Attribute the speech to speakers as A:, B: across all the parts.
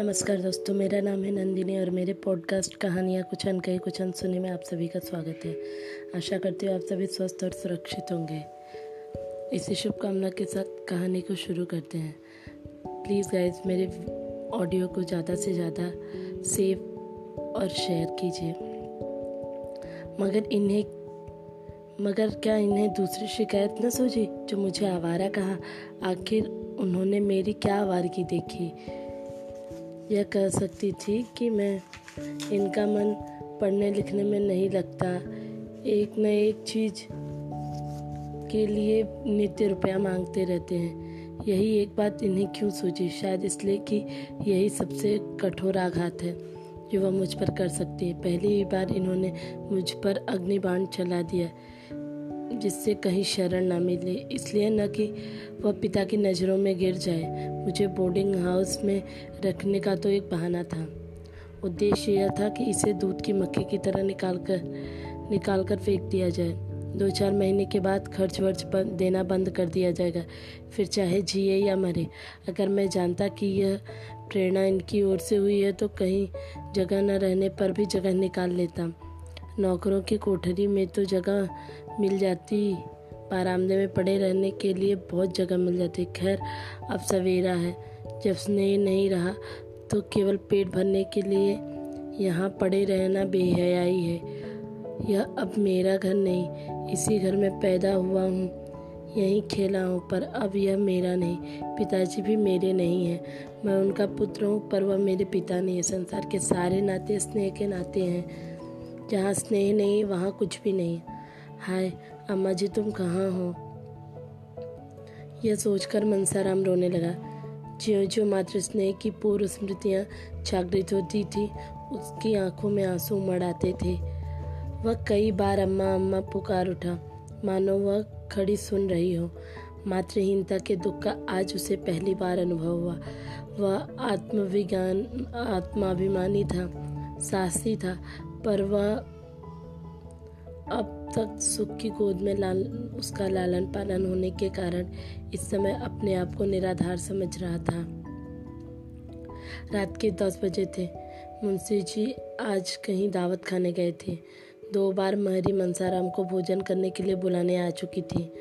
A: नमस्कार दोस्तों, मेरा नाम है नंदिनी और मेरे पॉडकास्ट कहानियाँ कुछ अनकही, कुछ अन अनसुनी में आप सभी का स्वागत है। आशा करती हूँ आप सभी स्वस्थ और सुरक्षित होंगे। इसी शुभकामना के साथ कहानी को शुरू करते हैं। प्लीज़ गाइज़ मेरे ऑडियो को ज़्यादा से ज़्यादा सेव और शेयर कीजिए। मगर इन्हें, मगर क्या इन्हें दूसरी शिकायत न सूझी, जो मुझे आवारा कहा, आखिर उन्होंने मेरी क्या आवारगी देखी? यह कह सकती थी कि मैं इनका मन पढ़ने लिखने में नहीं लगता। एक न एक चीज़ के लिए नित्य रुपया मांगते रहते हैं। यही एक बात इन्हें क्यों सूझी? शायद इसलिए कि यही सबसे कठोर आघात है जो वह मुझ पर कर सकती है। पहली बार इन्होंने मुझ पर अग्निबाण चला दिया। जिससे कहीं शरण ना मिले। इसलिए न कि वह पिता की नज़रों में गिर जाए। मुझे बोर्डिंग हाउस में रखने का तो एक बहाना था। उद्देश्य यह था कि इसे दूध की मक्खी की तरह निकाल कर निकाल कर फेंक दिया जाए। दो चार महीने के बाद खर्च वर्च देना बंद कर दिया जाएगा। फिर चाहे जिए या मरे, अगर मैं जानता कि यह प्रेरणा इनकी ओर से हुई है तो कहीं जगह न रहने पर भी जगह निकाल लेता। नौकरों की कोठरी में तो जगह मिल जाती। आरामदे में पड़े रहने के लिए बहुत जगह मिल जाती। खैर, अब सवेरा है। जब स्नेह नहीं रहा तो केवल पेट भरने के लिए यहाँ पड़े रहना बेहयाई है। यह अब मेरा घर नहीं, इसी घर में पैदा हुआ हूँ। यहीं खेला हूँ, पर अब यह मेरा नहीं। पिताजी भी मेरे नहीं हैं। मैं उनका पुत्र हूँ, पर वह मेरे पिता नहीं है। संसार के सारे नाते स्नेह के नाते हैं। जहाँ स्नेह नहीं, वहाँ कुछ भी नहीं। हाय अम्मा जी तुम कहाँ हो? यह सोचकर मनसाराम रोने लगा। ज्यो ज्यो मातृ स्नेह की पूर्व स्मृतियाँ जागृत होती थी, उसकी आँखों में आँसू उमड़ आते थे। वह कई बार अम्मा अम्मा पुकार उठा, मानो वह खड़ी सुन रही हो। मातृहीनता के दुख का आज उसे पहली बार अनुभव हुआ। वह आत्मविज्ञान, आत्माभिमानी था, साहसी था, पर वह अब तक सुख की गोद में लाल, उसका लालन पालन होने के कारण इस समय अपने आप को निराधार समझ रहा था। रात के दस बजे थे। मुंशी जी आज कहीं दावत खाने गए थे। दो बार महरी मनसाराम को भोजन करने के लिए बुलाने आ चुकी थी।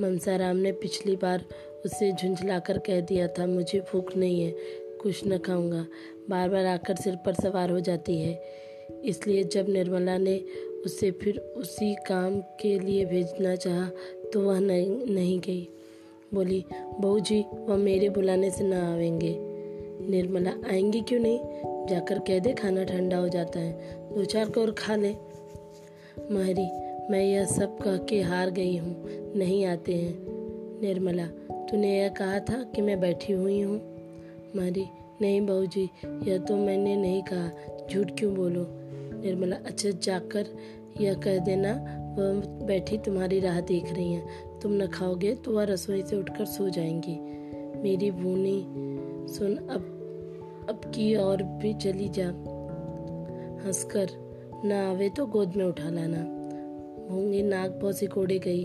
A: मनसाराम ने पिछली बार उसे झुंझलाकर कह दिया था, मुझे भूख नहीं है, कुछ न खाऊँगा। बार बार आकर सिर पर सवार हो जाती है। इसलिए जब निर्मला ने उसे फिर उसी काम के लिए भेजना चाहा तो वह नहीं, नहीं गई। बोली बहू जी वह मेरे बुलाने से ना आवेंगे। निर्मला आएँगी क्यों नहीं? जाकर कह दे खाना ठंडा हो जाता है। दो चार को और खा ले। महरी मैं यह सब कह के हार गई हूँ। नहीं आते हैं। निर्मला तूने यह कहा था कि मैं बैठी हुई हूँ? महरी नहीं बहू जी यह तो मैंने नहीं कहा। झूठ क्यों बोलो? निर्मला अच्छा जाकर यह कह देना, वह बैठी तुम्हारी राह देख रही हैं। तुम न खाओगे तो वह रसोई से उठकर सो जाएँगी। मेरी भूनी सुन, अब अब की और भी चली जा। हंसकर, न आवे तो गोद में उठा लाना। भूँगी नाक बहुत सिकोड़े गई,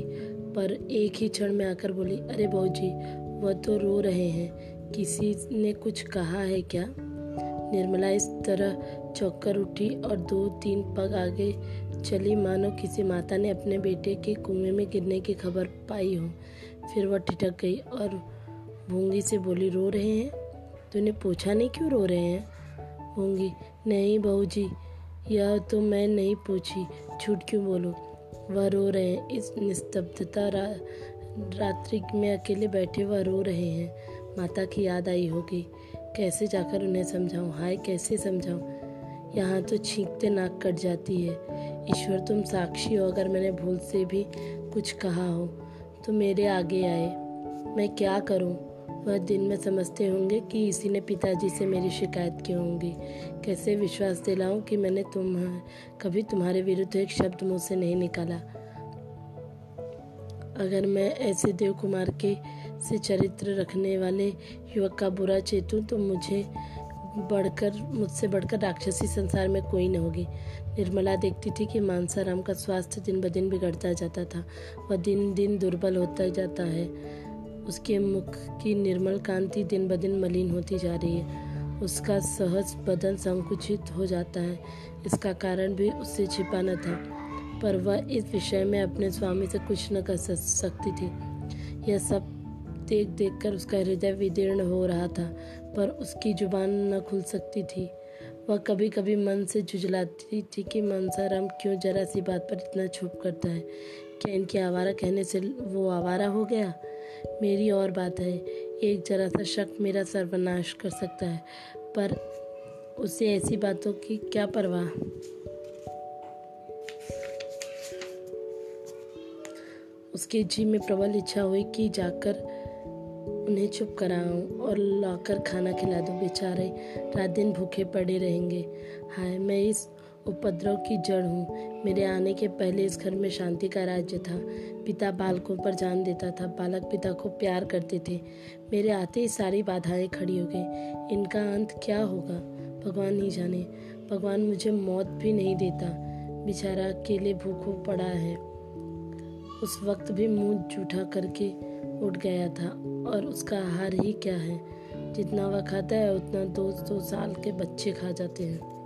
A: पर एक ही क्षण में आकर बोली, अरे बहू जी, वह तो रो रहे हैं। किसी ने कुछ कहा है क्या? निर्मला इस तरह चौकर उठी और दो तीन पग आगे चली। मानो किसी माता ने अपने बेटे के कुएँ में गिरने की खबर पाई हो। फिर वह ठिठक गई और भूँगी से बोली रो रहे हैं? तूने पूछा नहीं क्यों रो रहे हैं? भूँगी नहीं बहू जी यह तो मैं नहीं पूछी। झूठ क्यों बोलूँ? वह रो रहे हैं। इस निस्तब्धता रा, रात्रि में अकेले बैठे वह रो रहे हैं। माता की याद आई होगी। कैसे जाकर उन्हें समझाऊं? हाय, कैसे समझाऊं? यहाँ तो छींकते नाक कट जाती है। ईश्वर, तुम साक्षी हो अगर मैंने भूल से भी कुछ कहा हो तो मेरे आगे आए। मैं क्या करूँ? वह दिन में समझते होंगे कि इसी ने पिताजी से मेरी शिकायत की होंगी। कैसे विश्वास दिलाऊं कि मैंने तुम, कभी तुम्हारे विरुद्ध एक शब्द मुँह से नहीं निकाला? अगर मैं ऐसे देव कुमार के से चरित्र रखने वाले युवक का बुरा चेतूं तो मुझे बढ़कर, मुझसे बढ़कर राक्षसी संसार में कोई न होगी। निर्मला देखती थी कि मानसाराम का स्वास्थ्य दिन ब दिन बिगड़ता जाता था वह दिन दिन दुर्बल होता जाता है। उसके मुख की निर्मल कांति दिन ब दिन मलिन होती जा रही है। उसका सहज बदन संकुचित हो जाता है। इसका कारण भी उससे छिपा न था, पर वह इस विषय में अपने स्वामी से कुछ न कर सकती थी। यह सब देख देख कर उसका हृदय विदीर्ण हो रहा था, पर उसकी ज़ुबान न खुल सकती थी। वह कभी कभी मन से झुझलाती थी कि मनसाराम क्यों जरा सी बात पर इतना छुप करता है? क्या इनके आवारा कहने से वो आवारा हो गया? मेरी और बात है, एक जरा सा शक मेरा सर्वनाश कर सकता है, पर उसे ऐसी बातों की क्या परवाह? उसके जी में प्रबल इच्छा हुई कि जाकर उन्हें चुप कराऊं और लाकर खाना खिला दूँ। बेचारे रात दिन भूखे पड़े रहेंगे। हाय, मैं इस उपद्रव की जड़ हूँ। मेरे आने के पहले इस घर में शांति का राज्य था। पिता बालकों पर जान देता था। बालक पिता को प्यार करते थे। मेरे आते ही सारी बाधाएँ खड़ी हो गई। इनका अंत क्या होगा? भगवान नहीं जाने। भगवान मुझे मौत भी नहीं देता। बेचारा अकेले भूखों पड़ा है। उस वक्त भी मुँह जूठा करके उठ गया था। और उसका आहार ही क्या है? जितना वह खाता है, उतना दो सौ साल के बच्चे खा जाते हैं।